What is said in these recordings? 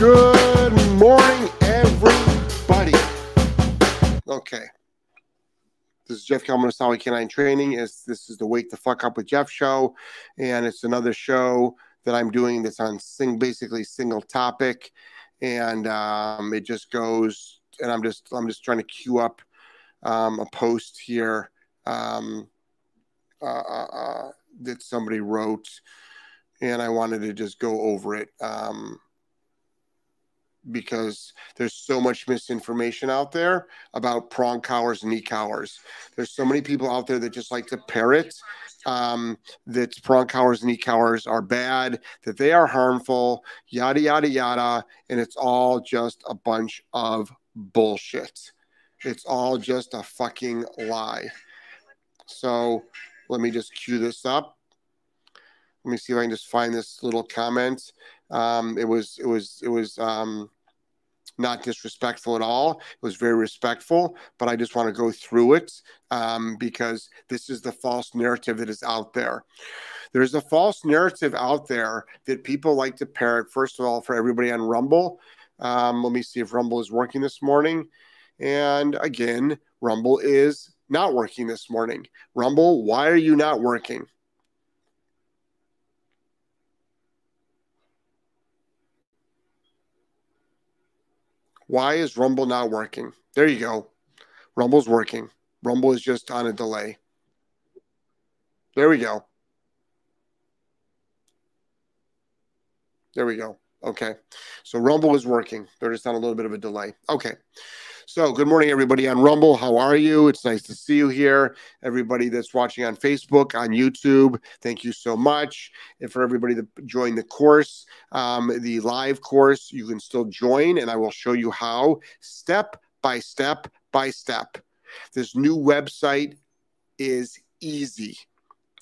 Good morning, everybody. Okay. This is Jeff Gellman Canine Training. Is this is the Wake the Fuck Up with Jeff show, and it's another show that I'm doing that's on sing basically single topic, and um, it just goes. And I'm just I'm just trying to queue up um, a post here um, uh, uh, uh that somebody wrote, and I wanted to just go over it. Um, because there's so much misinformation out there about prong collars and knee collars. There's so many people out there that just like to parrot um, that prong collars and knee collars are bad, that they are harmful, yada, yada, yada. And it's all just a bunch of bullshit. It's all just a fucking lie. So let me just cue this up. Let me see if I can just find this little comment. Um, it was it was it was um, not disrespectful at all. It was very respectful, but I just want to go through it um, because this is the false narrative that is out there. There's a false narrative out there that people like to parrot. First of all, for everybody on Rumble, um, let me see if Rumble is working this morning. And again, Rumble is not working this morning. Rumble, why are you not working? Why is Rumble not working? There you go. Rumble's working. Rumble is just on a delay. There we go. There we go. Okay. So Rumble is working. They're just on a little bit of a delay. Okay. So, good morning, everybody on Rumble. How are you? It's nice to see you here. Everybody that's watching on Facebook, on YouTube, thank you so much. And for everybody that joined the course, um, the live course, you can still join, and I will show you how step by step by step. This new website is easy.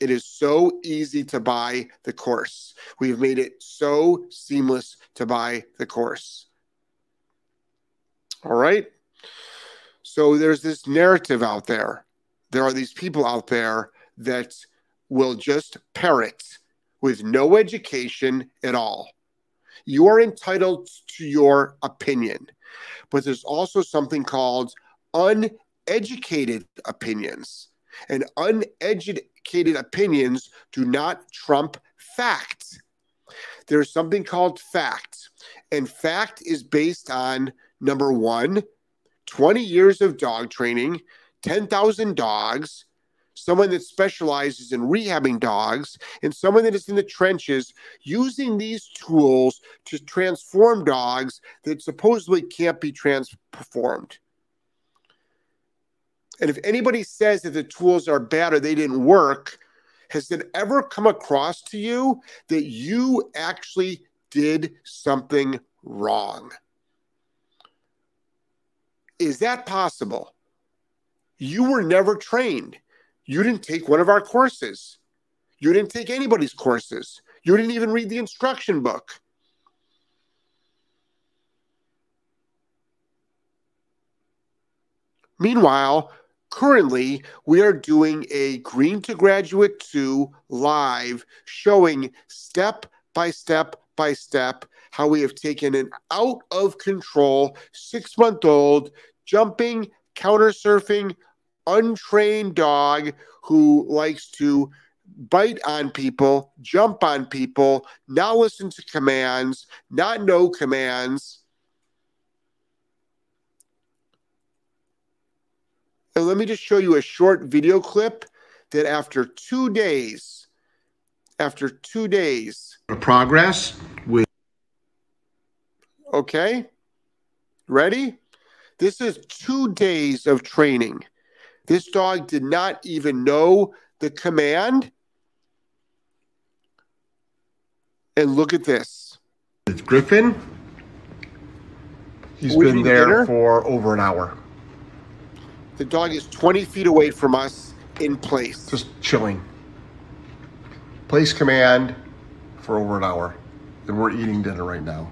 It is so easy to buy the course. We've made it so seamless to buy the course. All right. So there's this narrative out there. There are these people out there that will just parrot with no education at all. You are entitled to your opinion, but there's also something called uneducated opinions. And uneducated opinions do not trump fact. There's something called fact, and fact is based on number one, 20 years of dog training, 10,000 dogs, someone that specializes in rehabbing dogs, and someone that is in the trenches using these tools to transform dogs that supposedly can't be transformed. And if anybody says that the tools are bad or they didn't work, has it ever come across to you that you actually did something wrong? Is that possible? You were never trained. You didn't take one of our courses. You didn't take anybody's courses. You didn't even read the instruction book. Meanwhile, currently we are doing a Green to Graduate 2 live showing step by step by step how we have taken an out of control six month old jumping, counter surfing, untrained dog who likes to bite on people, jump on people, not listen to commands, not know commands. And let me just show you a short video clip that after two days, after two days, progress with. Okay, ready? This is two days of training. This dog did not even know the command. And look at this. It's Griffin. He's we been there dinner. for over an hour. The dog is 20 feet away from us in place. Just chilling. Place command for over an hour. And we're eating dinner right now.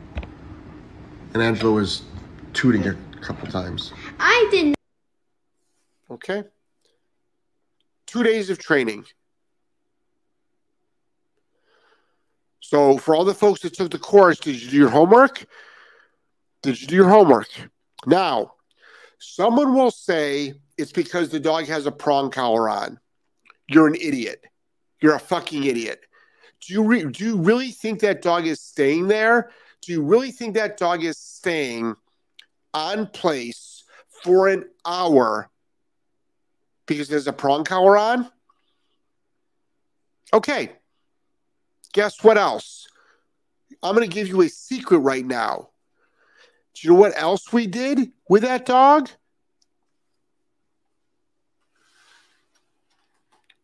And Angelo is tooting a couple times. I didn't. Okay. Two days of training. So, for all the folks that took the course, did you do your homework? Did you do your homework? Now, someone will say it's because the dog has a prong collar on. You're an idiot. You're a fucking idiot. Do you re- do you really think that dog is staying there? Do you really think that dog is staying on place for an hour because there's a prong collar on? Okay. Guess what else? I'm going to give you a secret right now. Do you know what else we did with that dog?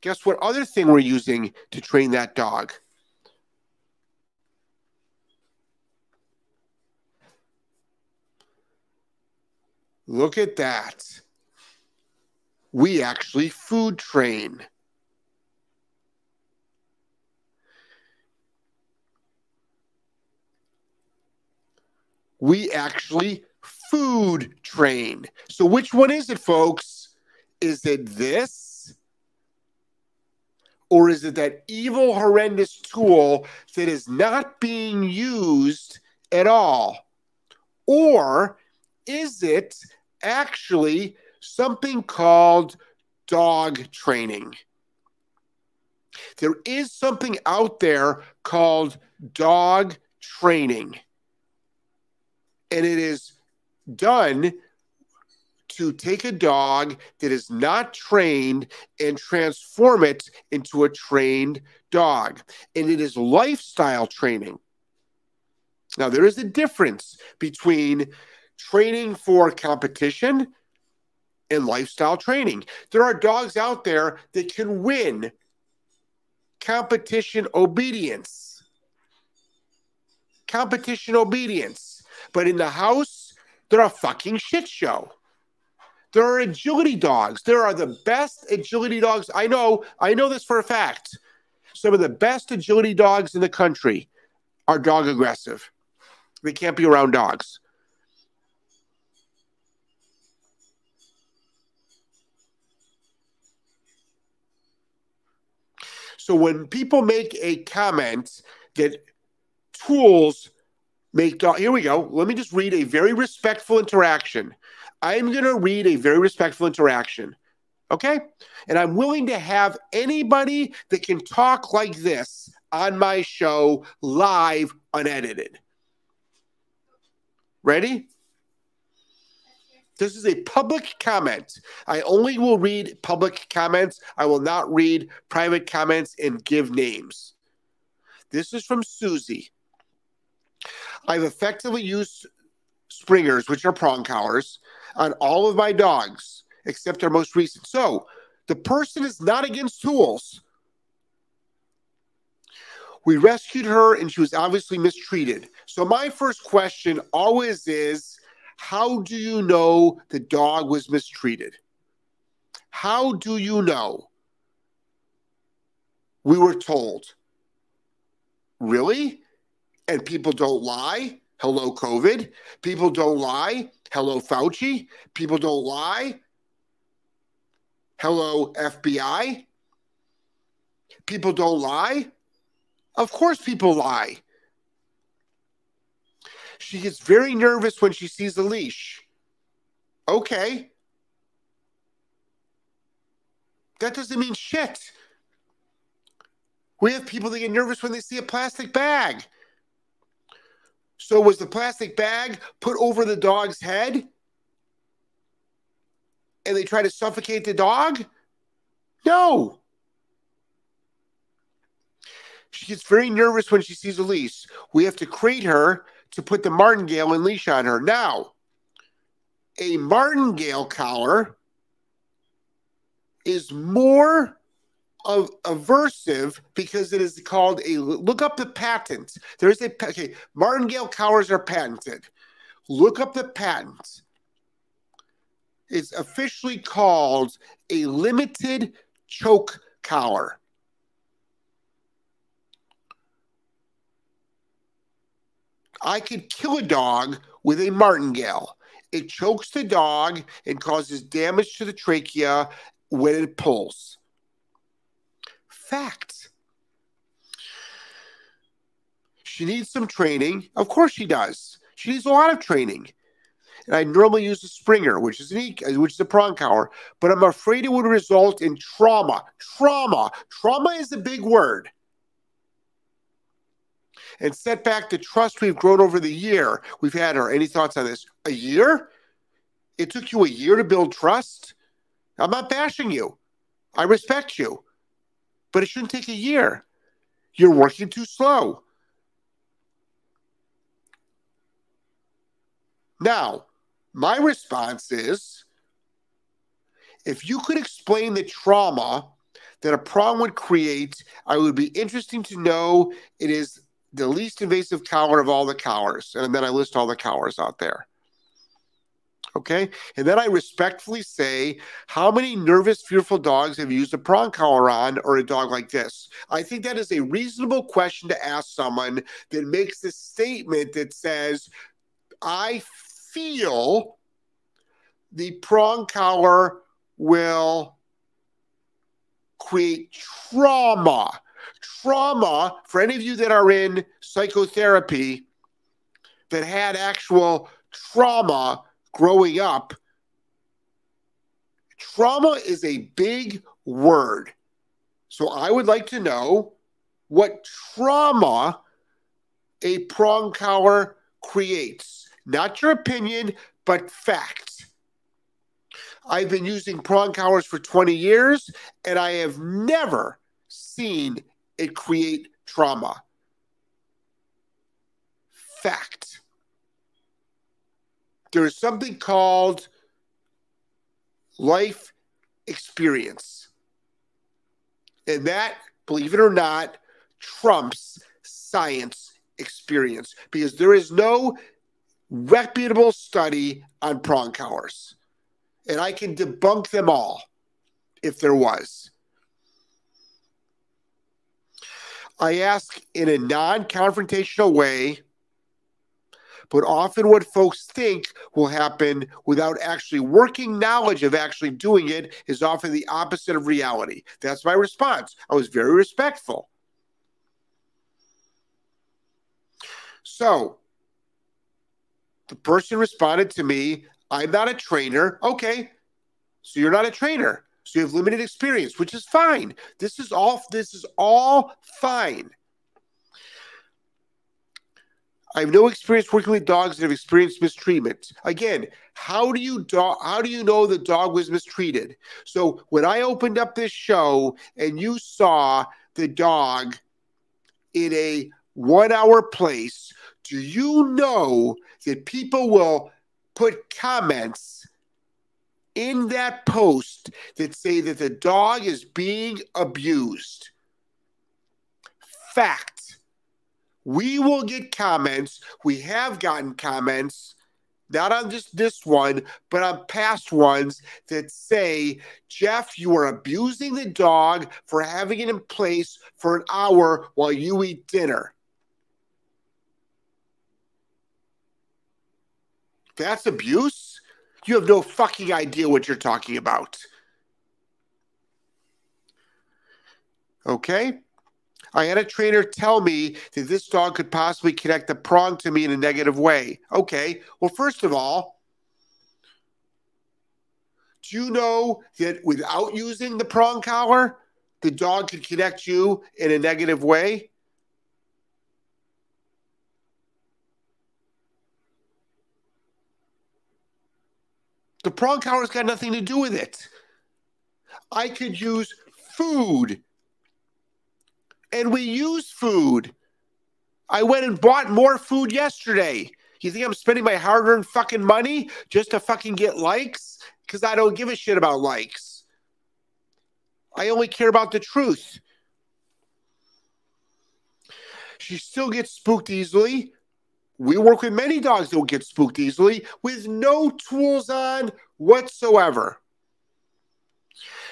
Guess what other thing we're using to train that dog? Look at that. We actually food train. We actually food train. So, which one is it, folks? Is it this? Or is it that evil, horrendous tool that is not being used at all? Or is it actually something called dog training? There is something out there called dog training. And it is done to take a dog that is not trained and transform it into a trained dog. And it is lifestyle training. Now, there is a difference between training for competition and lifestyle training. There are dogs out there that can win competition obedience. Competition obedience. But in the house, they're a fucking shit show. There are agility dogs. There are the best agility dogs. I know, I know this for a fact. Some of the best agility dogs in the country are dog aggressive. They can't be around dogs. So when people make a comment that tools make dog, here we go. Let me just read a very respectful interaction. I'm going to read a very respectful interaction. Okay. And I'm willing to have anybody that can talk like this on my show live, unedited. Ready? This is a public comment. I only will read public comments. I will not read private comments and give names. This is from Susie. I've effectively used Sprengers, which are prong collars, on all of my dogs except our most recent. So the person is not against tools. We rescued her and she was obviously mistreated. So my first question always is how do you know the dog was mistreated? How do you know? We were told. Really? And people don't lie? Hello, COVID. People don't lie? Hello, Fauci. People don't lie? Hello, FBI. People don't lie? Of course, people lie. She gets very nervous when she sees the leash. Okay. That doesn't mean shit. We have people that get nervous when they see a plastic bag. So, was the plastic bag put over the dog's head and they try to suffocate the dog? No. She gets very nervous when she sees a leash. We have to crate her to put the martingale and leash on her. Now, a martingale collar is more of aversive because it is called a look up the patent. There's a okay, martingale collars are patented. Look up the patent. It's officially called a limited choke collar. I could kill a dog with a martingale. It chokes the dog and causes damage to the trachea when it pulls. Fact. She needs some training. Of course she does. She needs a lot of training. and I normally use a Sprenger, which is an e- uh, which is a prong collar, but I'm afraid it would result in trauma. Trauma. Trauma is a big word. And set back the trust we've grown over the year we've had her. Any thoughts on this? A year? It took you a year to build trust? I'm not bashing you. I respect you. But it shouldn't take a year. You're working too slow. Now, my response is if you could explain the trauma that a prong would create, I would be interesting to know it is the least invasive collar of all the collars. And then I list all the collars out there. Okay. And then I respectfully say, how many nervous, fearful dogs have used a prong collar on or a dog like this? I think that is a reasonable question to ask someone that makes a statement that says, I feel the prong collar will create trauma. Trauma, for any of you that are in psychotherapy that had actual trauma growing up, trauma is a big word. So I would like to know what trauma a prong collar creates. Not your opinion, but fact. I've been using prong collars for 20 years and I have never seen it create trauma. Fact. There is something called life experience. And that, believe it or not, trumps science experience because there is no reputable study on prong collars. And I can debunk them all if there was. I ask in a non confrontational way, but often what folks think will happen without actually working knowledge of actually doing it is often the opposite of reality. That's my response. I was very respectful. So, the person responded to me, I'm not a trainer. Okay. So you're not a trainer. So you have limited experience, which is fine. This is all this is all fine. I have no experience working with dogs that have experienced mistreatment. Again, how do you do- how do you know the dog was mistreated? So when I opened up this show and you saw the dog in a one hour place, do you know that people will put comments in that post that say that the dog is being abused. Fact. We will get comments. We have gotten comments, not on just this one, but on past ones that say, Jeff, you are abusing the dog for having it in place for an hour while you eat dinner. That's abuse? You have no fucking idea what you're talking about. Okay? I had a trainer tell me that this dog could possibly connect the prong to me in a negative way. Okay. Well, first of all, do you know that without using the prong collar, the dog could connect you in a negative way? The prong collar's got nothing to do with it. I could use food. And we use food. I went and bought more food yesterday. You think I'm spending my hard earned fucking money just to fucking get likes? Because I don't give a shit about likes. I only care about the truth. She still gets spooked easily. We work with many dogs that will get spooked easily with no tools on whatsoever.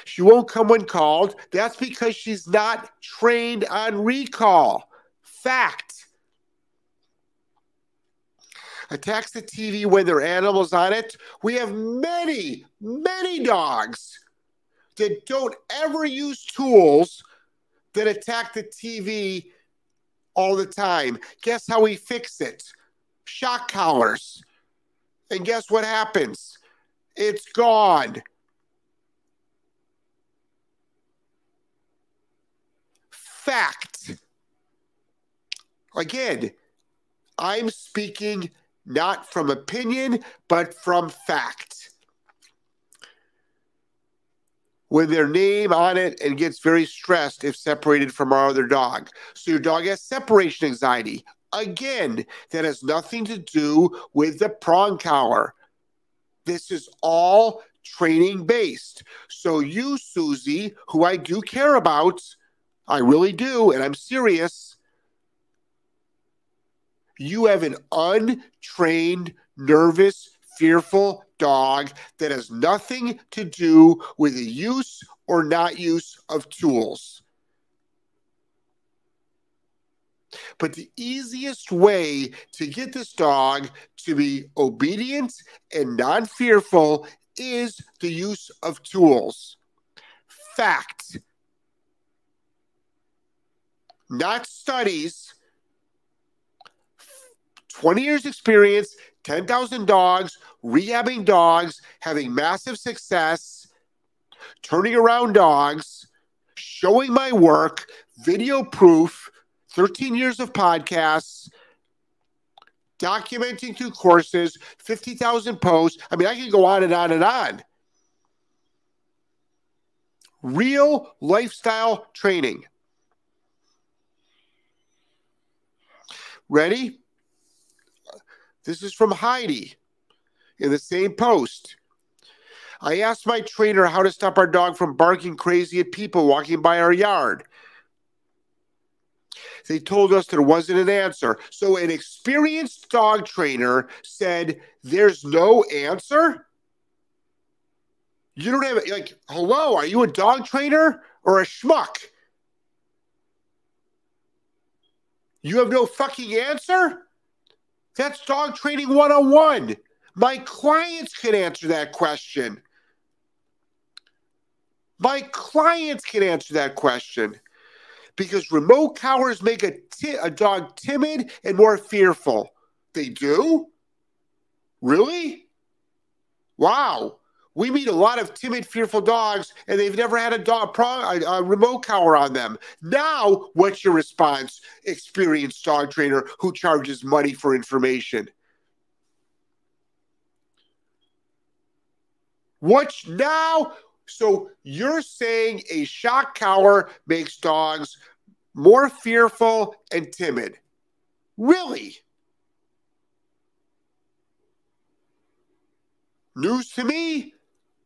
She won't come when called. That's because she's not trained on recall. Fact. Attacks the TV when there are animals on it. We have many, many dogs that don't ever use tools that attack the TV all the time. Guess how we fix it? shock collars. And guess what happens? It's gone. Fact. Again, I'm speaking not from opinion, but from fact. When their name on it and gets very stressed if separated from our other dog. So your dog has separation anxiety. Again, that has nothing to do with the prong collar. This is all training based. So you, Susie, who I do care about, I really do, and I'm serious you have an untrained, nervous, fearful dog that has nothing to do with the use or not use of tools. But the easiest way to get this dog to be obedient and non fearful is the use of tools. Fact, not studies 20 years experience, 10,000 dogs, rehabbing dogs, having massive success, turning around dogs, showing my work, video proof, 13 years of podcasts, documenting through courses, 50,000 posts. I mean, I can go on and on and on. Real lifestyle training. Ready? This is from Heidi in the same post. I asked my trainer how to stop our dog from barking crazy at people walking by our yard. They told us there wasn't an answer. So, an experienced dog trainer said, There's no answer? You don't have, like, hello, are you a dog trainer or a schmuck? You have no fucking answer? That's dog training 101. My clients can answer that question. My clients can answer that question because remote collars make a, ti- a dog timid and more fearful. They do? Really? Wow. We meet a lot of timid, fearful dogs, and they've never had a dog a, a remote collar on them. Now, what's your response, experienced dog trainer who charges money for information? What's now? So you're saying a shock collar makes dogs more fearful and timid? Really? News to me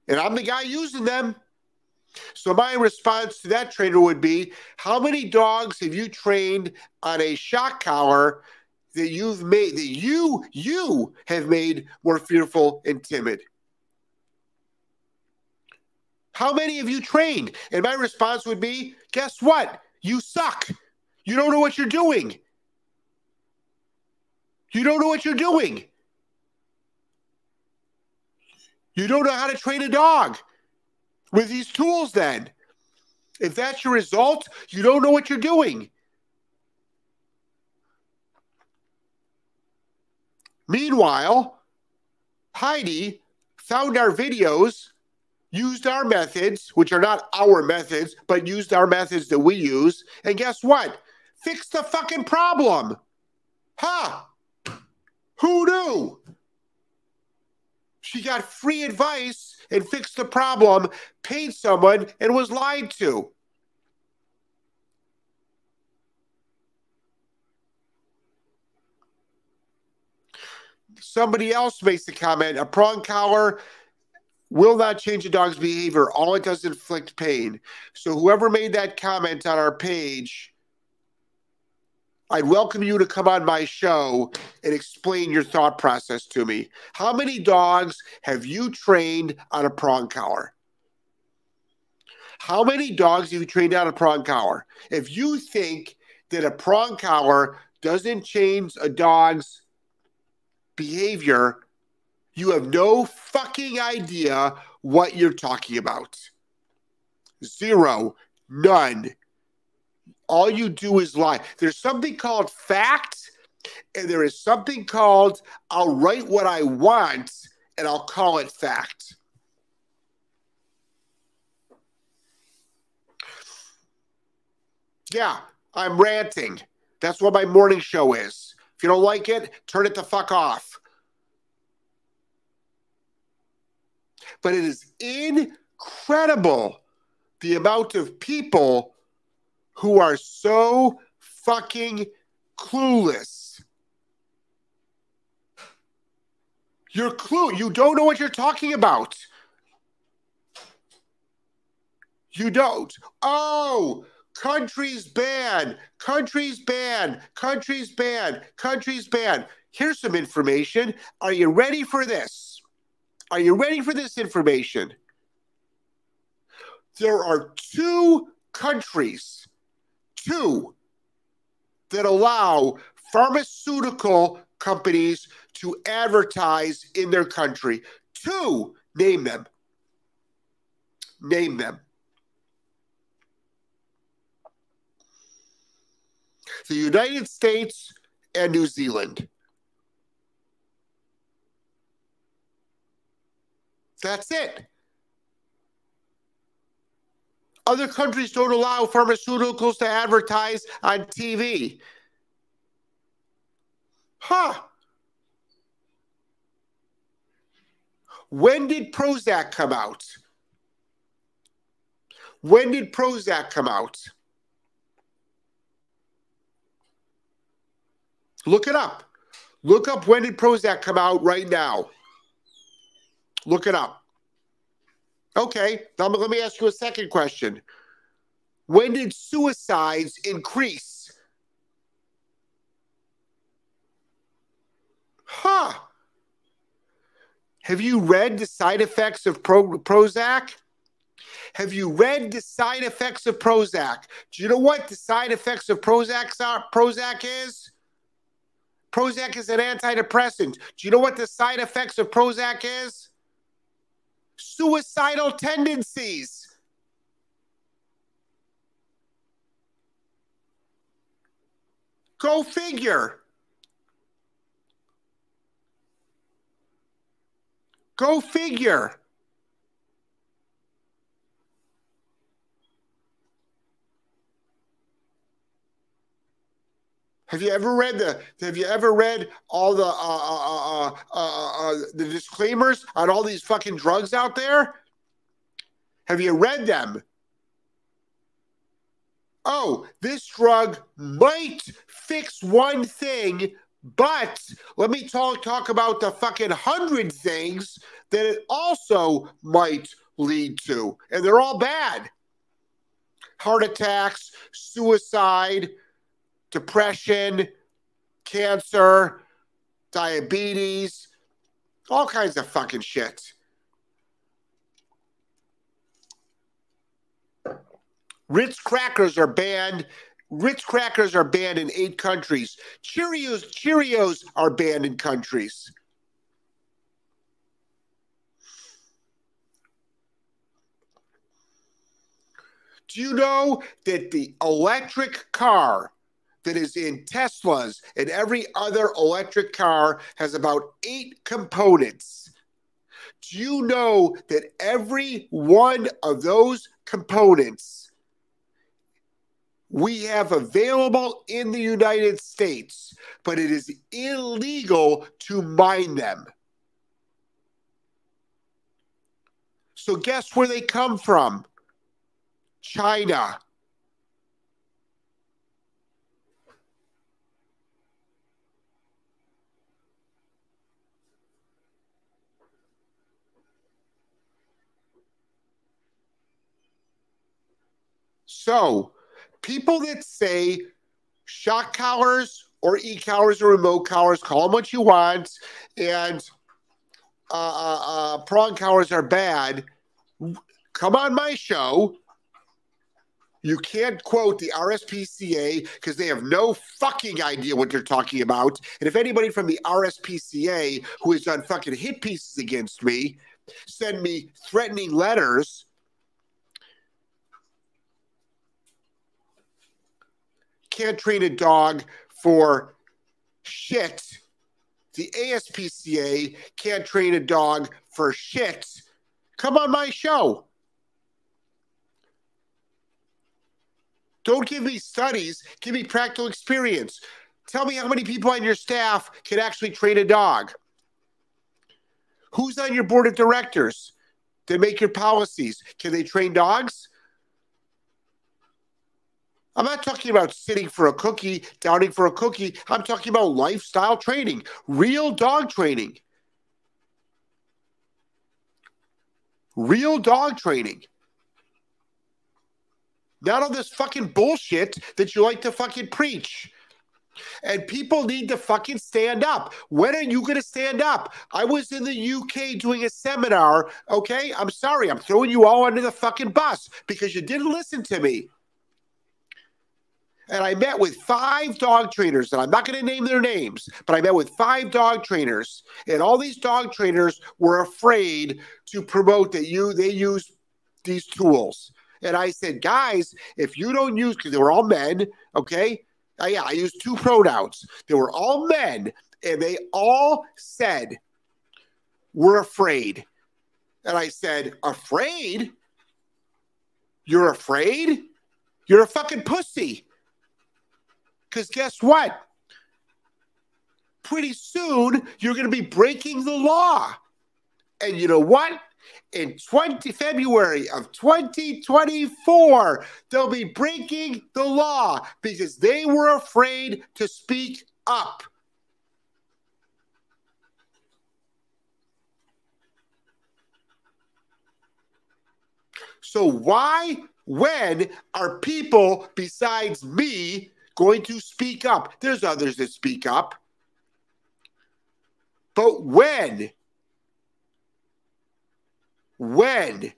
and I'm the guy using them. So my response to that trainer would be, how many dogs have you trained on a shock collar that you've made that you you have made more fearful and timid? How many have you trained? And my response would be, guess what? You suck. You don't know what you're doing. You don't know what you're doing. You don't know how to train a dog with these tools, then. If that's your result, you don't know what you're doing. Meanwhile, Heidi found our videos, used our methods, which are not our methods, but used our methods that we use. And guess what? Fixed the fucking problem. Huh? Who knew? She got free advice and fixed the problem, paid someone, and was lied to. Somebody else makes the comment a prong collar will not change a dog's behavior. All it does is inflict pain. So, whoever made that comment on our page, I'd welcome you to come on my show and explain your thought process to me. How many dogs have you trained on a prong collar? How many dogs have you trained on a prong collar? If you think that a prong collar doesn't change a dog's behavior, you have no fucking idea what you're talking about. Zero, none all you do is lie. There's something called fact And there is something called I'll write what I want and I'll call it fact. Yeah, I'm ranting. That's what my morning show is. If you don't like it, turn it the fuck off. But it is incredible the amount of people who are so fucking clueless. You're clue. You don't know what you're talking about. You don't. Oh, countries ban, countries ban, countries ban, countries ban. Here's some information. Are you ready for this? Are you ready for this information? There are two countries, two, that allow pharmaceutical companies to advertise in their country. Two, name them. Name them. The United States and New Zealand. That's it. Other countries don't allow pharmaceuticals to advertise on TV. Huh. When did Prozac come out? When did Prozac come out? Look it up. Look up when did Prozac come out right now. Look it up. Okay, let me ask you a second question. When did suicides increase? Huh. Have you read the side effects of Pro- Prozac? Have you read the side effects of Prozac? Do you know what the side effects of Prozac are, Prozac is? Prozac is an antidepressant. Do you know what the side effects of Prozac is? Suicidal tendencies. Go figure. Go figure. Have you ever read the? Have you ever read all the uh, uh, uh, the disclaimers on all these fucking drugs out there? Have you read them? Oh, this drug might fix one thing, but let me talk talk about the fucking hundred things that it also might lead to, and they're all bad. Heart attacks, suicide, depression, cancer, diabetes, all kinds of fucking shit. Ritz crackers are banned. Ritz crackers are banned in eight countries. Cheerios, Cheerios are banned in countries. Do you know that the electric car that is in Teslas and every other electric car has about eight components. Do you know that every one of those components we have available in the United States, but it is illegal to mine them? So, guess where they come from? China. So, people that say shock collars or e collars or remote collars, call them what you want, and uh, uh, uh, prong collars are bad, come on my show. You can't quote the RSPCA because they have no fucking idea what they're talking about. And if anybody from the RSPCA who has done fucking hit pieces against me send me threatening letters can't train a dog for shit. The ASPCA can't train a dog for shit. Come on my show. Don't give me studies, give me practical experience. Tell me how many people on your staff can actually train a dog. Who's on your board of directors that make your policies? Can they train dogs? I'm not talking about sitting for a cookie, downing for a cookie. I'm talking about lifestyle training, real dog training. Real dog training. Not all this fucking bullshit that you like to fucking preach. And people need to fucking stand up. When are you going to stand up? I was in the UK doing a seminar. Okay. I'm sorry. I'm throwing you all under the fucking bus because you didn't listen to me. And I met with five dog trainers, and I'm not going to name their names, but I met with five dog trainers, and all these dog trainers were afraid to promote that you they use these tools. And I said, guys, if you don't use, because they were all men, okay? Uh, yeah, I used two pronouns. They were all men, and they all said, we're afraid. And I said, afraid? You're afraid? You're a fucking pussy. Because guess what? Pretty soon, you're going to be breaking the law. And you know what? in 20 February of 2024, they'll be breaking the law because they were afraid to speak up. So why when are people besides me going to speak up? There's others that speak up. But when when?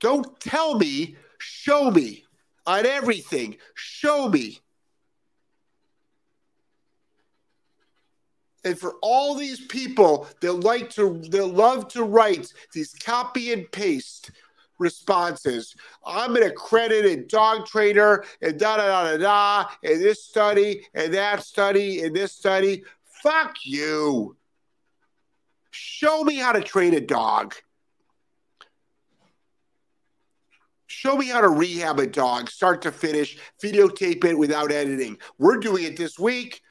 Don't tell me, show me on everything. Show me. And for all these people that like to, that love to write these copy and paste responses, I'm an accredited dog trainer and da da da da da, and this study and that study and this study. Fuck you. Show me how to train a dog. Show me how to rehab a dog, start to finish, videotape it without editing. We're doing it this week.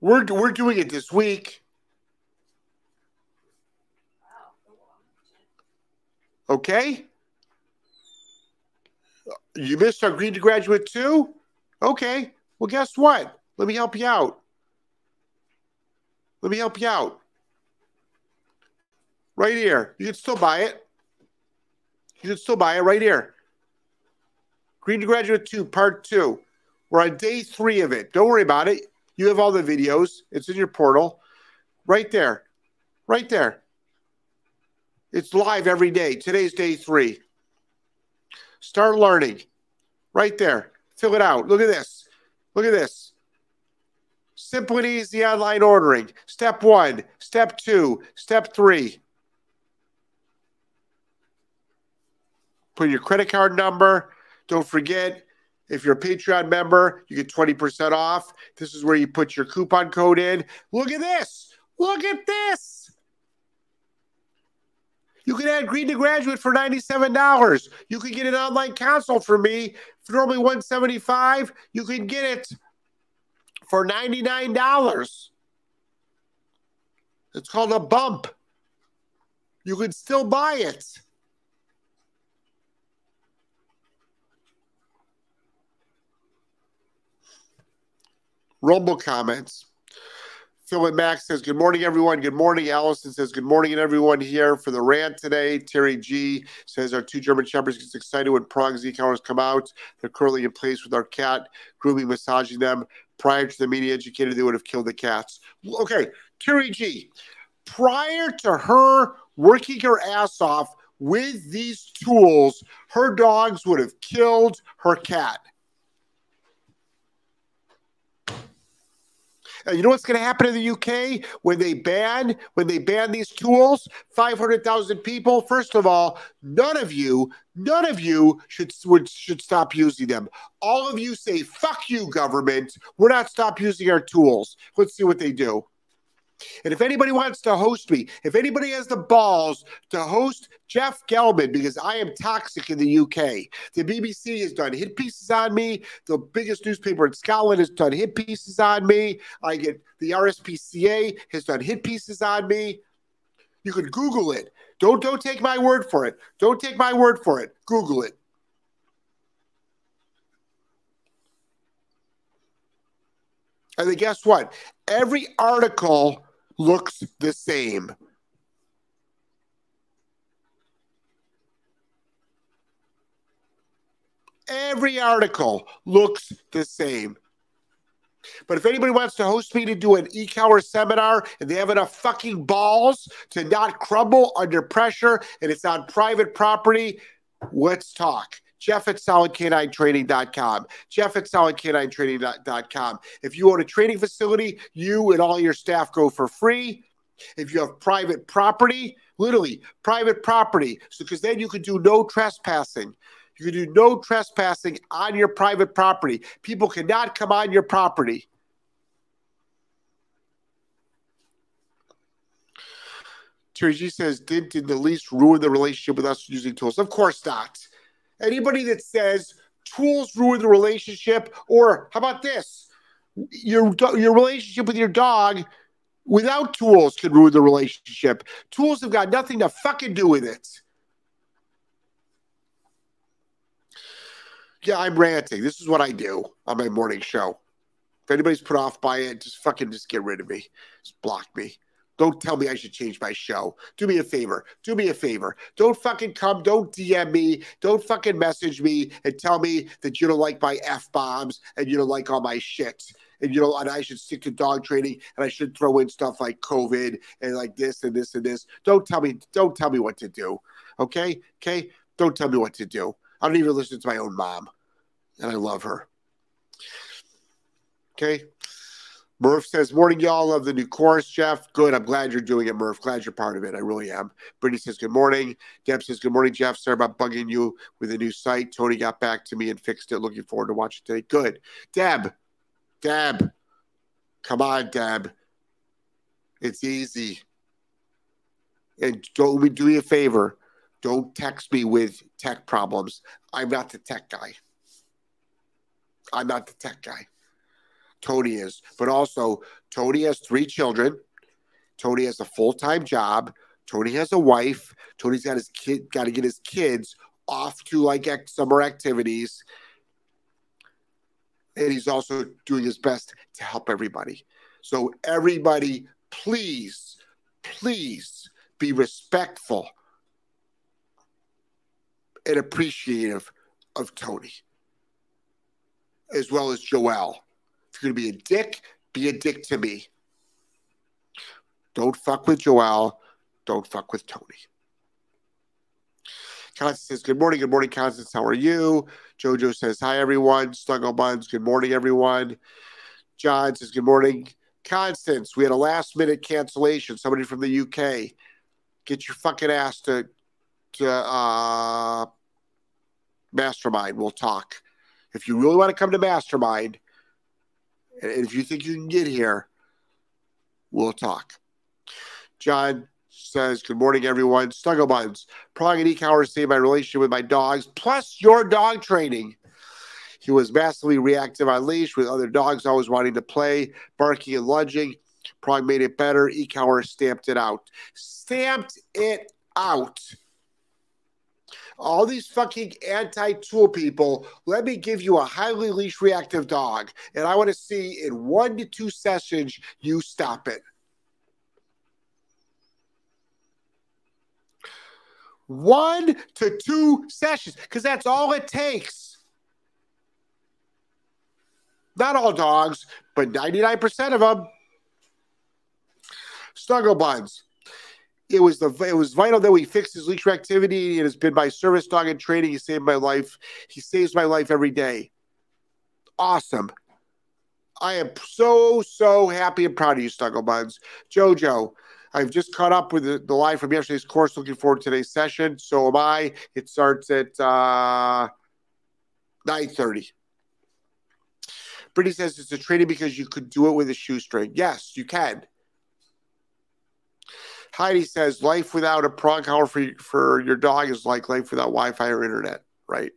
We're, we're doing it this week. Okay? You missed our Green to Graduate too? Okay. Well, guess what? Let me help you out. Let me help you out. Right here. You can still buy it. You can still buy it right here. Green to Graduate 2, Part 2. We're on day three of it. Don't worry about it. You have all the videos. It's in your portal. Right there. Right there. It's live every day. Today's day three. Start learning. Right there. Fill it out. Look at this. Look at this. Simple and easy online ordering. Step one, step two, step three. Put your credit card number. Don't forget, if you're a Patreon member, you get 20% off. This is where you put your coupon code in. Look at this. Look at this. You can add Green to Graduate for $97. You can get an online consult for me for normally 175. You can get it for $99. It's called a bump. You can still buy it. Rumble comments. Philip Max says, Good morning, everyone. Good morning. Allison says, Good morning, and everyone here for the rant today. Terry G says, Our two German Shepherds get excited when Prong Z counters come out. They're currently in place with our cat, grooming, massaging them prior to the media educator, they would have killed the cats. Okay, Terry G. Prior to her working her ass off with these tools, her dogs would have killed her cat. And you know what's going to happen in the UK when they ban when they ban these tools? Five hundred thousand people. First of all, none of you, none of you should would should stop using them. All of you say, "Fuck you, government. We're not stop using our tools." Let's see what they do. And if anybody wants to host me, if anybody has the balls to host Jeff Gellman, because I am toxic in the UK, the BBC has done hit pieces on me. The biggest newspaper in Scotland has done hit pieces on me. I get the RSPCA has done hit pieces on me. You can Google it. Don't don't take my word for it. Don't take my word for it. Google it. And then guess what? Every article looks the same. Every article looks the same. But if anybody wants to host me to do an e-collar seminar and they have enough fucking balls to not crumble under pressure and it's on private property, let's talk. Jeff at solidk9training.com. Jeff at solidk9training.com. If you own a training facility, you and all your staff go for free. If you have private property, literally private property, so because then you could do no trespassing. You can do no trespassing on your private property. People cannot come on your property. Terry G says, did, did the least ruin the relationship with us using tools? Of course not. Anybody that says tools ruin the relationship, or how about this? Your your relationship with your dog without tools can ruin the relationship. Tools have got nothing to fucking do with it. Yeah, I'm ranting. This is what I do on my morning show. If anybody's put off by it, just fucking just get rid of me. Just block me. Don't tell me I should change my show. Do me a favor. Do me a favor. Don't fucking come. Don't DM me. Don't fucking message me and tell me that you don't like my F bombs and you don't like all my shit. And you know, and I should stick to dog training and I should throw in stuff like COVID and like this and this and this. Don't tell me, don't tell me what to do. Okay? Okay? Don't tell me what to do. I don't even listen to my own mom. And I love her. Okay. Murph says, Morning, y'all. Love the new course, Jeff. Good. I'm glad you're doing it, Murph. Glad you're part of it. I really am. Brittany says, Good morning. Deb says, Good morning, Jeff. Sorry about bugging you with a new site. Tony got back to me and fixed it. Looking forward to watching today. Good. Deb, Deb, come on, Deb. It's easy. And don't do me a favor. Don't text me with tech problems. I'm not the tech guy. I'm not the tech guy. Tony is. But also, Tony has three children. Tony has a full time job. Tony has a wife. Tony's got his kid, got to get his kids off to like summer activities. And he's also doing his best to help everybody. So, everybody, please, please be respectful and appreciative of Tony, as well as You're going to be a dick, be a dick to me. Don't fuck with Joelle. Don't fuck with Tony. Constance says, Good morning. Good morning, Constance. How are you? Jojo says, Hi, everyone. Snuggle Buns. Good morning, everyone. John says, Good morning. Constance, we had a last minute cancellation. Somebody from the UK. Get your fucking ass to, to uh, Mastermind. We'll talk. If you really want to come to Mastermind, and if you think you can get here, we'll talk. John says, Good morning, everyone. Snuggle Buns. Prong and e-collar saved my relationship with my dogs, plus your dog training. He was massively reactive on leash with other dogs always wanting to play, barking and lunging. Prong made it better. E-collar stamped it out. Stamped it out all these fucking anti tool people, let me give you a highly leash reactive dog. And I want to see in one to two sessions you stop it. One to two sessions, because that's all it takes. Not all dogs, but 99% of them. Snuggle buns it was the it was vital that we fix his leash activity. It has been my service dog in training. He saved my life. He saves my life every day. Awesome, I am so, so happy and proud of you, Snuggle Buns. Jojo, I've just caught up with the, the live from yesterday's course. Looking forward to today's session. So am I. It starts at uh, 9.30. Brittany says it's a training because you could do it with a shoestring. Yes, you can. Heidi says life without a prong collar for, for your dog is like life without Wi-Fi or internet, right?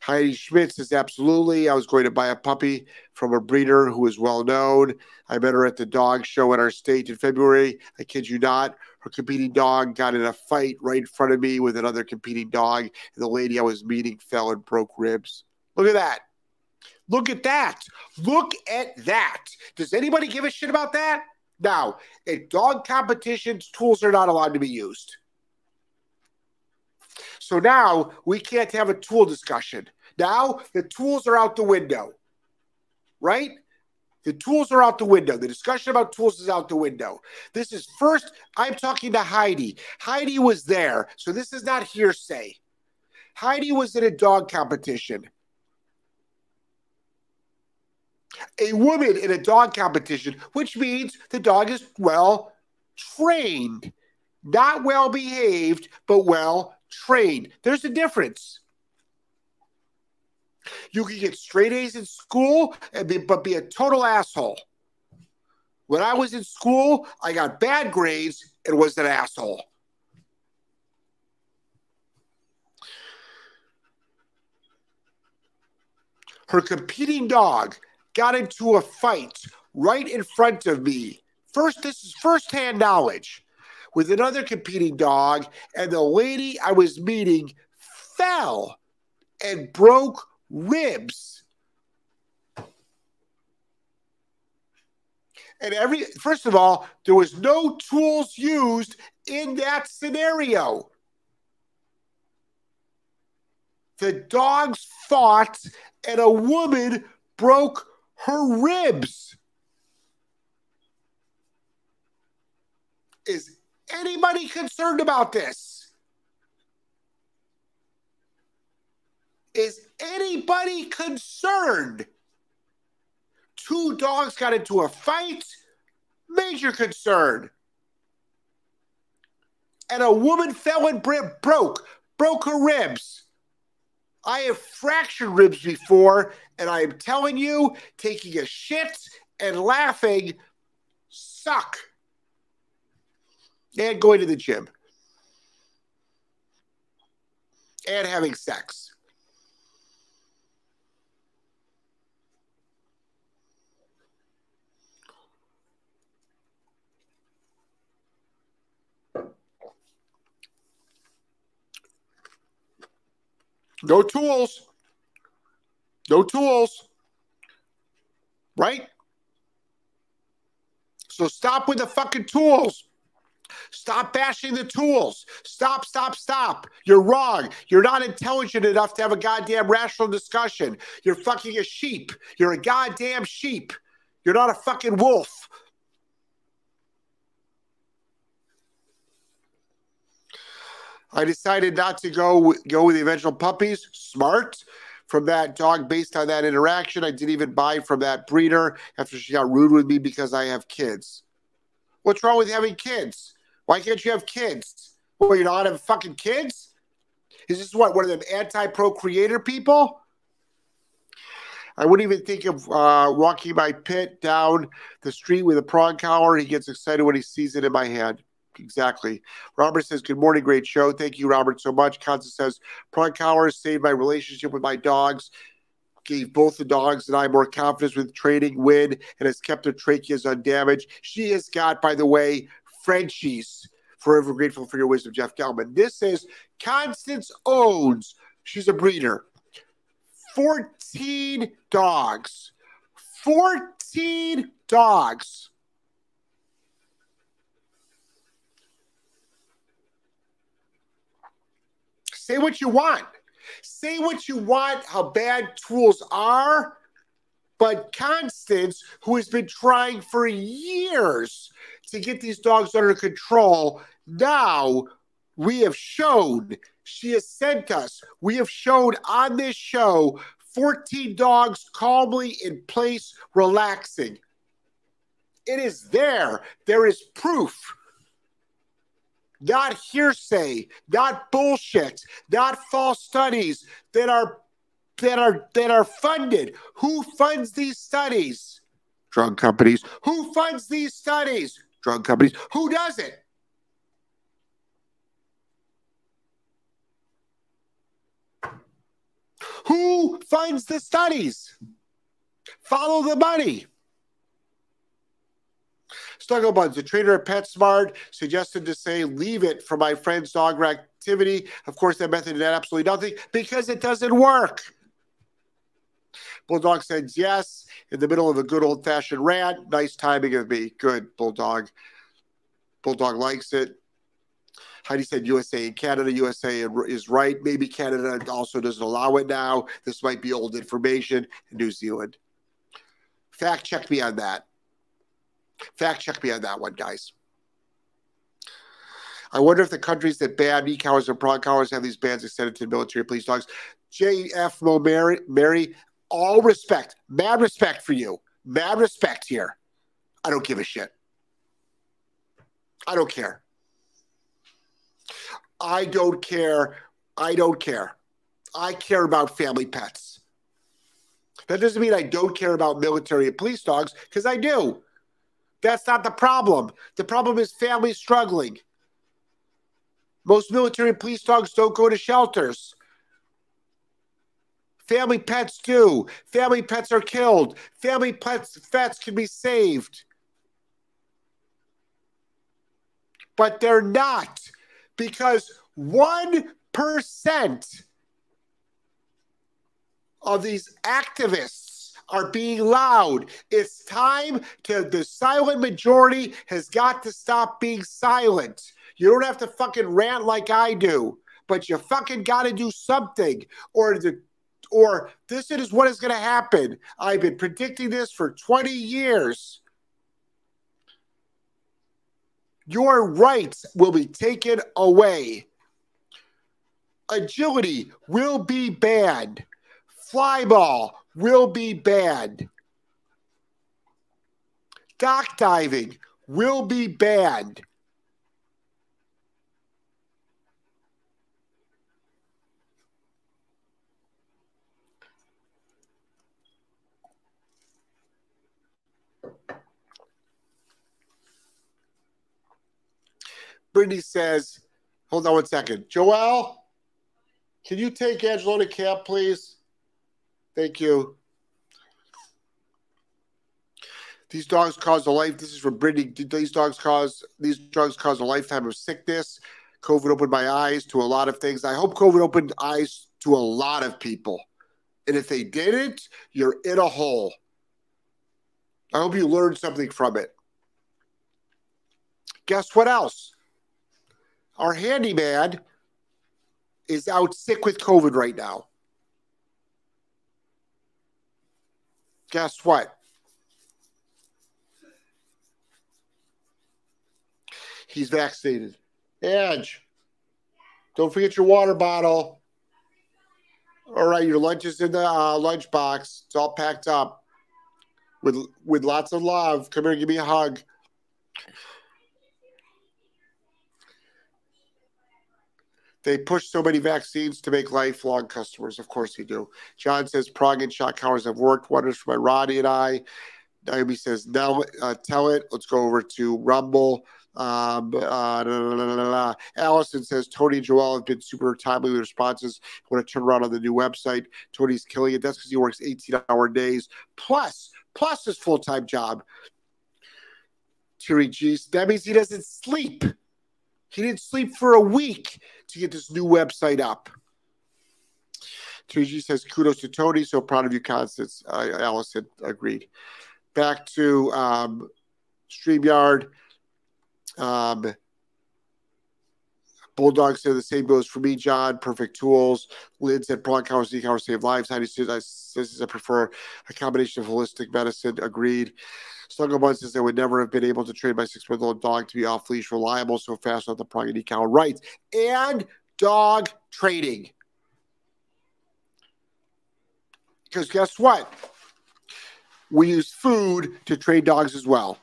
Heidi Schmidt says, absolutely. I was going to buy a puppy from a breeder who is well known. I met her at the dog show in our state in February. I kid you not. Her competing dog got in a fight right in front of me with another competing dog, and the lady I was meeting fell and broke ribs. Look at that. Look at that. Look at that. Does anybody give a shit about that? Now, in dog competitions, tools are not allowed to be used. So now we can't have a tool discussion. Now the tools are out the window, right? The tools are out the window. The discussion about tools is out the window. This is first, I'm talking to Heidi. Heidi was there, so this is not hearsay. Heidi was in a dog competition. A woman in a dog competition, which means the dog is well trained, not well behaved, but well trained. There's a difference. You can get straight A's in school, be, but be a total asshole. When I was in school, I got bad grades and was an asshole. Her competing dog got into a fight right in front of me. First, this is firsthand knowledge with another competing dog, and the lady I was meeting fell and broke ribs. And every first of all, there was no tools used in that scenario. The dogs fought, and a woman broke her ribs. Is anybody concerned about this? Is anybody concerned? Two dogs got into a fight, major concern. And a woman fell and broke, broke her ribs. I have fractured ribs before, and I am telling you, taking a shit and laughing suck. And going to the gym. And having sex. No tools. No tools. Right? So stop with the fucking tools. Stop bashing the tools. Stop, stop, stop. You're wrong. You're not intelligent enough to have a goddamn rational discussion. You're fucking a sheep. You're a goddamn sheep. You're not a fucking wolf. I decided not to go go with the eventual puppies. Smart from that dog based on that interaction. I didn't even buy from that breeder after she got rude with me because I have kids. What's wrong with having kids? Why can't you have kids? Well, you don't have fucking kids? Is this what one of them anti-procreator people? I wouldn't even think of uh, walking my pit down the street with a prong collar. He gets excited when he sees it in my hand exactly. Robert says, Good morning, great show. Thank you, Robert, so much. Constance says, Prong Collar saved my relationship with my dogs, gave both the dogs and I more confidence with training, win, and has kept their tracheas undamaged. She has got, by the way, Frenchies. Forever grateful for your wisdom, Jeff Gellman. This is Constance owns, she's a breeder, 14 dogs. 14 dogs. Say what you want. Say what you want, how bad tools are. But Constance, who has been trying for years to get these dogs under control, now we have shown, she has sent us, we have shown on this show 14 dogs calmly in place, relaxing. It is there. There is proof. Not hearsay, not bullshit, not false studies that are that are that are funded. Who funds these studies? Drug companies. Who funds these studies? Drug companies. Who does it? Who funds the studies? Follow the money. Snuggle Buns, the trainer at PetSmart, suggested to say, leave it for my friend's dog activity. Of course, that method did absolutely nothing because it doesn't work. Bulldog says yes in the middle of a good old fashioned rant. Nice timing of me. Good, Bulldog. Bulldog likes it. Heidi said USA and Canada. USA is right. Maybe Canada also doesn't allow it now. This might be old information. In New Zealand. Fact check me on that. Fact check me on that one, guys. I wonder if the countries that ban e cows and prong cows have these bans extended to military police dogs. J.F. Mary, Mary, all respect, mad respect for you, mad respect here. I don't give a shit. I don't care. I don't care. I don't care. I care about family pets. That doesn't mean I don't care about military and police dogs, because I do. That's not the problem. The problem is families struggling. Most military and police dogs don't go to shelters. Family pets do. Family pets are killed. Family pets, pets can be saved. But they're not because 1% of these activists are being loud. It's time to the silent majority has got to stop being silent. You don't have to fucking rant like I do, but you fucking got to do something or the or this is what is going to happen. I've been predicting this for 20 years your rights will be taken away. Agility will be banned. Flyball will be banned. Dock diving will be banned. Brittany says, hold on one second. Joel, can you take Angelo to camp, please? Thank you. These dogs cause a life. This is from Brittany. Did these dogs cause these drugs cause a lifetime of sickness. COVID opened my eyes to a lot of things. I hope COVID opened eyes to a lot of people. And if they didn't, you're in a hole. I hope you learned something from it. Guess what else? Our handyman is out sick with COVID right now. Guess what? He's vaccinated. Edge, don't forget your water bottle. All right, your lunch is in the uh. It's all packed up with with lots of love. Come here, give me a hug. They push so many vaccines to make lifelong customers. Of course they do. John says prong and shock collars have worked wonders for my Roddy and I. Naomi says, now uh, tell it. Let's go over to Rumble. Um, uh, Allison says Tony and Joel have been super timely with responses. I want to turn around on the new website. Tony's killing it. That's because he works 18 hour days plus plus his full time job. Terry G. That means he doesn't sleep. He didn't sleep for a week to get this new website up. 3G says, kudos to Tony. So proud of you, Constance. Uh, Allison agreed. Back to um, StreamYard. Um, Bulldog said the same goes for me, John. Perfect tools. Lynn said prong hours, hours save lives. Heidi says I prefer a combination of holistic medicine. Agreed. Snugglebun says they would never have been able to train my six month old dog to be off leash, reliable, so fast on the prong and decal rights. And dog trading. Because guess what? We use food to train dogs as well.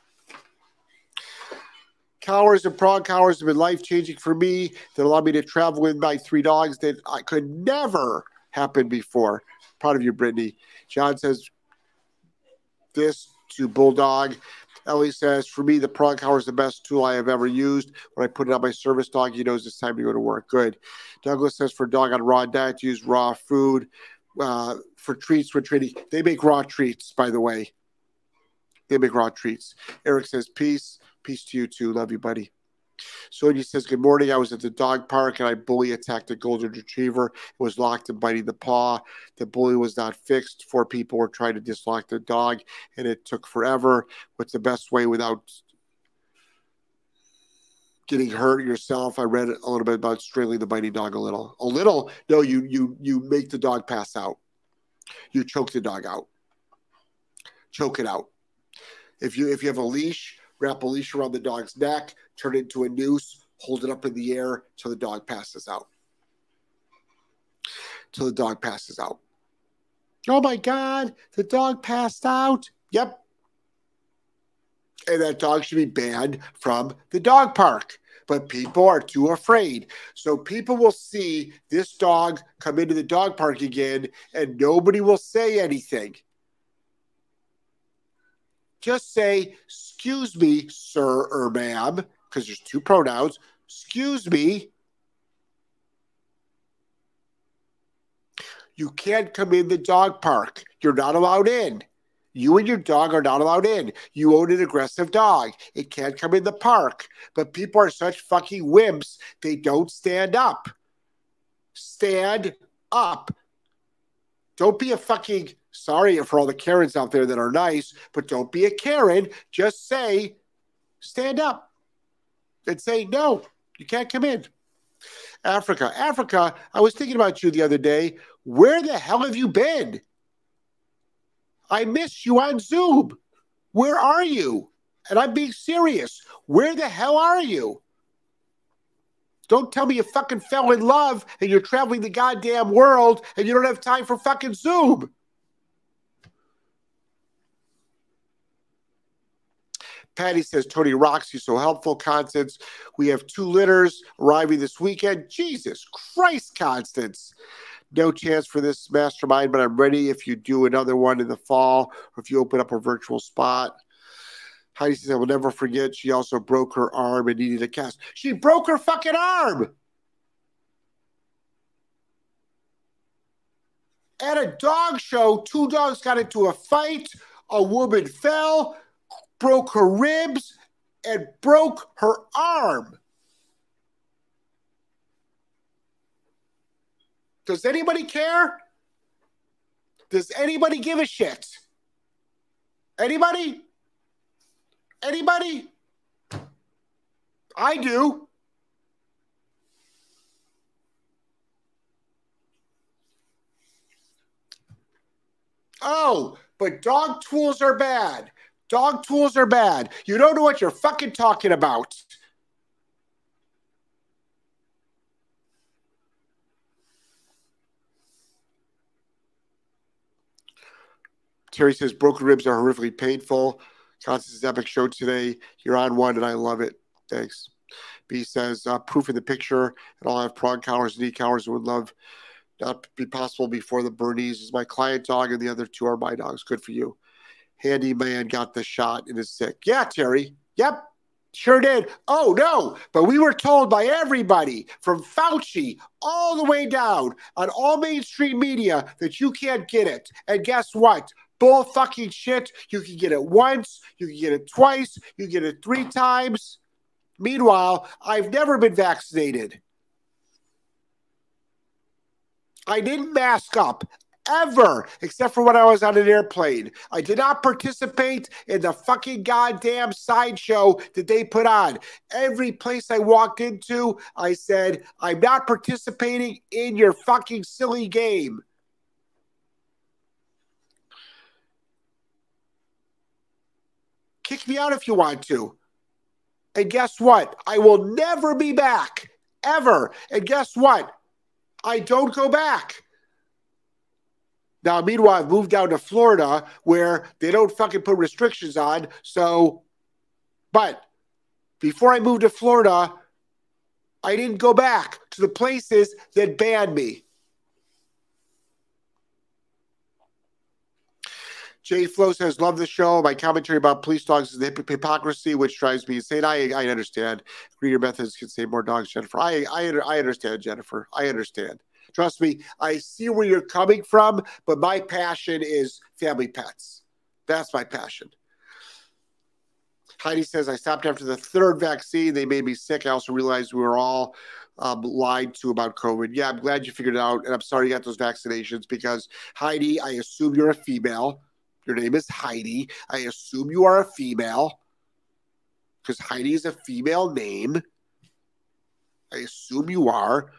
Cowers and prong cowers have been life changing for me. That allowed me to travel with my three dogs that I could never happen before. Proud of you, Brittany. John says this to Bulldog. Ellie says, for me, the prong collar is the best tool I have ever used. When I put it on my service dog, he knows it's time to go to work. Good. Douglas says, for dog on raw diet, use raw food. Uh, for treats, for treating, they make raw treats, by the way. They make raw treats. Eric says, peace. Peace to you too. Love you, buddy. Sonia says, Good morning. I was at the dog park and I bully attacked a golden retriever. It was locked and biting the paw. The bully was not fixed. Four people were trying to dislock the dog and it took forever. What's the best way without getting hurt yourself? I read a little bit about strangling the biting dog a little. A little? No, you you you make the dog pass out. You choke the dog out. Choke it out. If you if you have a leash, wrap a leash around the dog's neck, turn it into a noose, hold it up in the air till the dog passes out. Till the dog passes out. Oh my God, the dog passed out. Yep. And that dog should be banned from the dog park. But people are too afraid. So people will see this dog come into the dog park again and nobody will say anything just say, excuse me, sir or ma'am, because there's two pronouns. Excuse me. You can't come in the dog park. You're not allowed in. You and your dog are not allowed in. You own an aggressive dog. It can't come in the park. But people are such fucking wimps, they don't stand up. Stand up. Don't be a fucking sorry for all the Karens out there that are nice, but don't be a Karen. Just say, stand up and say, no, you can't come in. Africa. Africa, I was thinking about you the other day. Where the hell have you been? I miss you on Zoom. Where are you? And I'm being serious. Where the hell are you? Don't tell me you fucking fell in love and you're traveling the goddamn world and you don't have time for fucking Zoom. Patty says Tony rocks you so helpful. Constance, we have two litters arriving this weekend. Jesus Christ, Constance. No chance for this mastermind, but I'm ready if you do another one in the fall or if you open up a virtual spot. Heidi says, I will never forget. She also broke her arm and needed a cast. She broke her fucking arm. At a dog show, two dogs got into a fight. A woman fell, broke her ribs, and broke her arm. Does anybody care? Does anybody give a shit? Anybody? Anybody? I do. Oh, but dog tools are bad. Dog tools are bad. You don't know what you're fucking talking about. Terry says broken ribs are horrifically painful. Constance's epic show today. You're on one, and I love it. Thanks. B says uh, proof in the picture, and I'll have prong collars and e-collars. Would love not be possible before the Bernese is my client dog, and the other two are my dogs. Good for you. Handyman got the shot and is sick. Yeah, Terry. Yep. Sure did. Oh, no. But we were told by everybody from Fauci all the way down on all mainstream media that you can't get it. And guess what? Bull fucking shit. You can get it once, you can get it twice, you get it three times. Meanwhile, I've never been vaccinated. I didn't mask up ever, except for when I was on an airplane. I did not participate in the fucking goddamn sideshow that they put on. Every place I walked into, I said, I'm not participating in your fucking silly game. Kick me out if you want to. And guess what? I will never be back, ever. And guess what? I don't go back. Now, meanwhile, I've moved down to Florida where they don't fucking put restrictions on. So, but before I moved to Florida, I didn't go back to the places that banned me. Jay Flo says, Love the show. My commentary about police dogs is the hypocrisy, which drives me insane. I, I understand. Greener methods can save more dogs, Jennifer. I, I, I understand, Jennifer. I understand. Trust me, I see where you're coming from, but my passion is family pets. That's my passion. Heidi says, I stopped after the third vaccine. They made me sick. I also realized we were all um, lied to about COVID. Yeah, I'm glad you figured it out. And I'm sorry you got those vaccinations because, Heidi, I assume you're a female. Your name is Heidi. I assume you are a female because Heidi is a female name. I assume you are.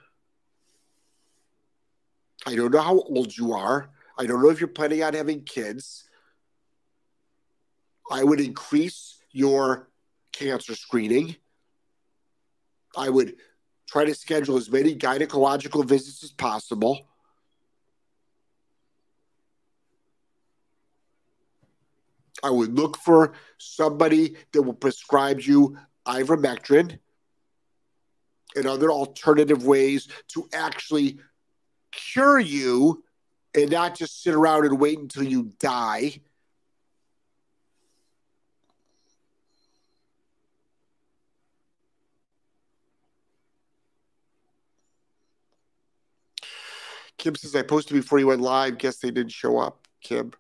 I don't know how old you are. I don't know if you're planning on having kids. I would increase your cancer screening. I would try to schedule as many gynecological visits as possible. I would look for somebody that will prescribe you ivermectin and other alternative ways to actually cure you and not just sit around and wait until you die. Kim says, I posted before you went live. Guess they didn't show up, Kim.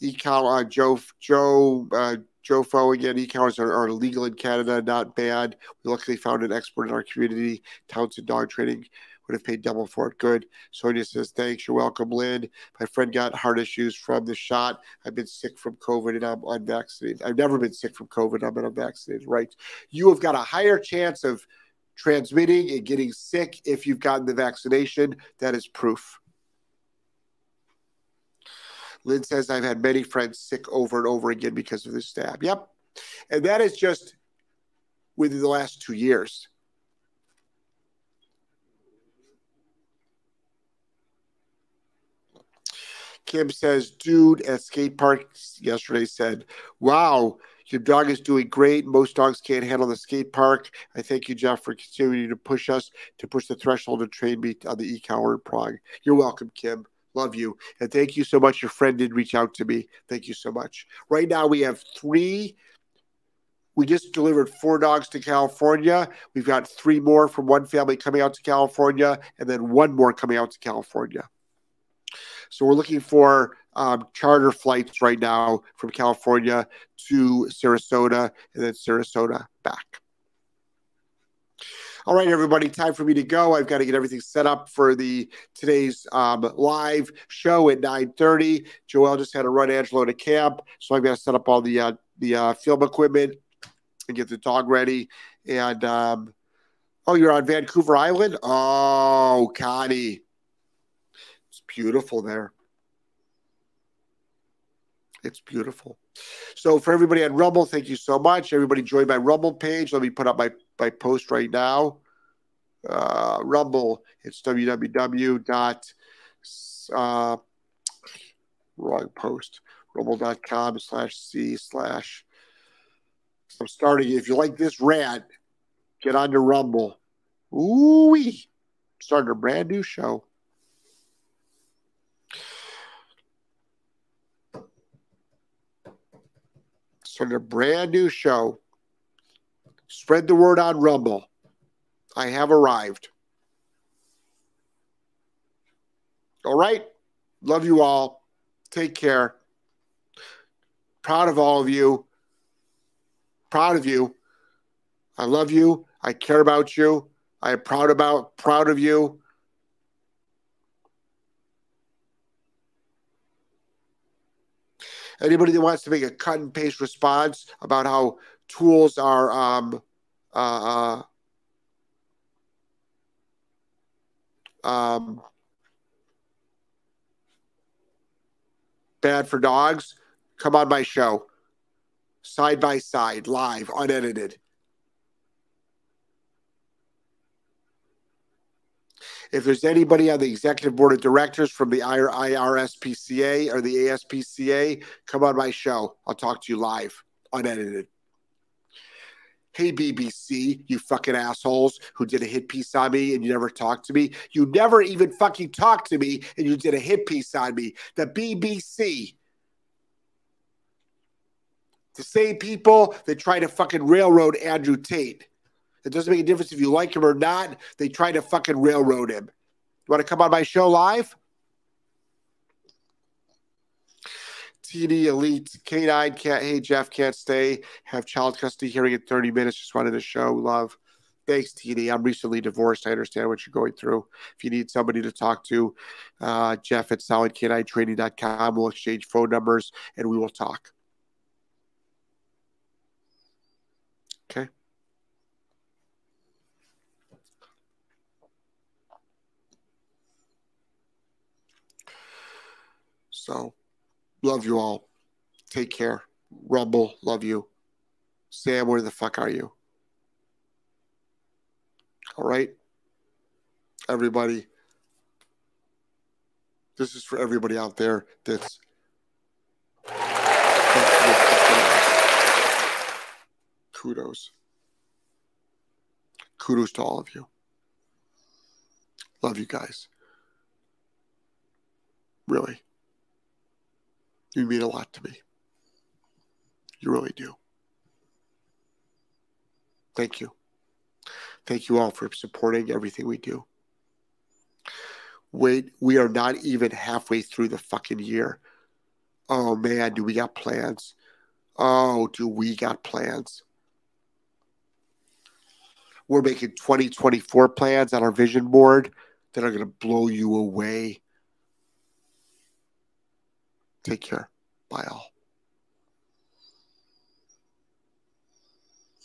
Ecal, uh, Joe, Joe, uh, Joe Fo again. E-collars are, are legal in Canada, not bad. We luckily found an expert in our community. Townsend Dog Training would have paid double for it. Good. Sonia says, thanks. You're welcome, Lynn. My friend got heart issues from the shot. I've been sick from COVID and I'm unvaccinated. I've never been sick from COVID. I'm unvaccinated, right? You have got a higher chance of transmitting and getting sick if you've gotten the vaccination. That is proof. Lynn says, I've had many friends sick over and over again because of this stab. Yep. And that is just within the last two years. Kim says, dude at skate park yesterday said, wow, your dog is doing great. Most dogs can't handle the skate park. I thank you, Jeff, for continuing to push us to push the threshold and train me on the e-collar prong. You're welcome, Kim. Love you. And thank you so much. Your friend did reach out to me. Thank you so much. Right now, we have three. We just delivered four dogs to California. We've got three more from one family coming out to California, and then one more coming out to California. So we're looking for um, charter flights right now from California to Sarasota and then Sarasota back. All right, everybody, time for me to go. I've got to get everything set up for the today's um, live show at 9:30. Joel just had to run Angelo to camp, so I've got to set up all the uh, the uh, film equipment and get the dog ready. And um, oh, you're on Vancouver Island. Oh, Connie, beautiful there. It's beautiful. So for everybody on Rumble, thank you so much. Everybody join my Rumble page. Let me put up my, my post right now. Uh, Rumble, it's www. dot uh, wrong post. Rumble.com slash C slash. I'm starting. If you like this rant, get on to Rumble. Ooh, starting a brand new show. From a brand new show. Spread the word on Rumble. I have arrived. All right. Love you all. Take care. Proud of all of you. Proud of you. I love you. I care about you. I am proud about proud of you. Anybody that wants to make a cut and paste response about how tools are um, uh, uh, um, bad for dogs, come on my show. Side by side, live, unedited. If there's anybody on the executive board of directors from the IRSPCA or the ASPCA, come on my show. I'll talk to you live, unedited. Hey, BBC, you fucking assholes who did a hit piece on me and you never talked to me. You never even fucking talked to me and you did a hit piece on me. The BBC. The same people that try to fucking railroad Andrew Tate. It doesn't make a difference if you like him or not. They try to fucking railroad him. You want to come on my show live? TD Elite K9 can't. Hey Jeff, can't stay. Have child custody hearing in 30 minutes. Just wanted to show love. Thanks, TD. I'm recently divorced. I understand what you're going through. If you need somebody to talk to, uh, Jeff at solidk9training.com. We'll exchange phone numbers and we will talk. Okay. So, love you all. Take care. Rumble, love you. Sam, where the fuck are you? All right. Everybody. This is for everybody out there that's. Kudos. Kudos to all of you. Love you guys. Really. You mean a lot to me. You really do. Thank you. Thank you all for supporting everything we do. Wait, we are not even halfway through the fucking year. Oh man, do we got plans? Oh, do we got plans? We're making 2024 plans on our vision board that are going to blow you away. Take care. Bye all.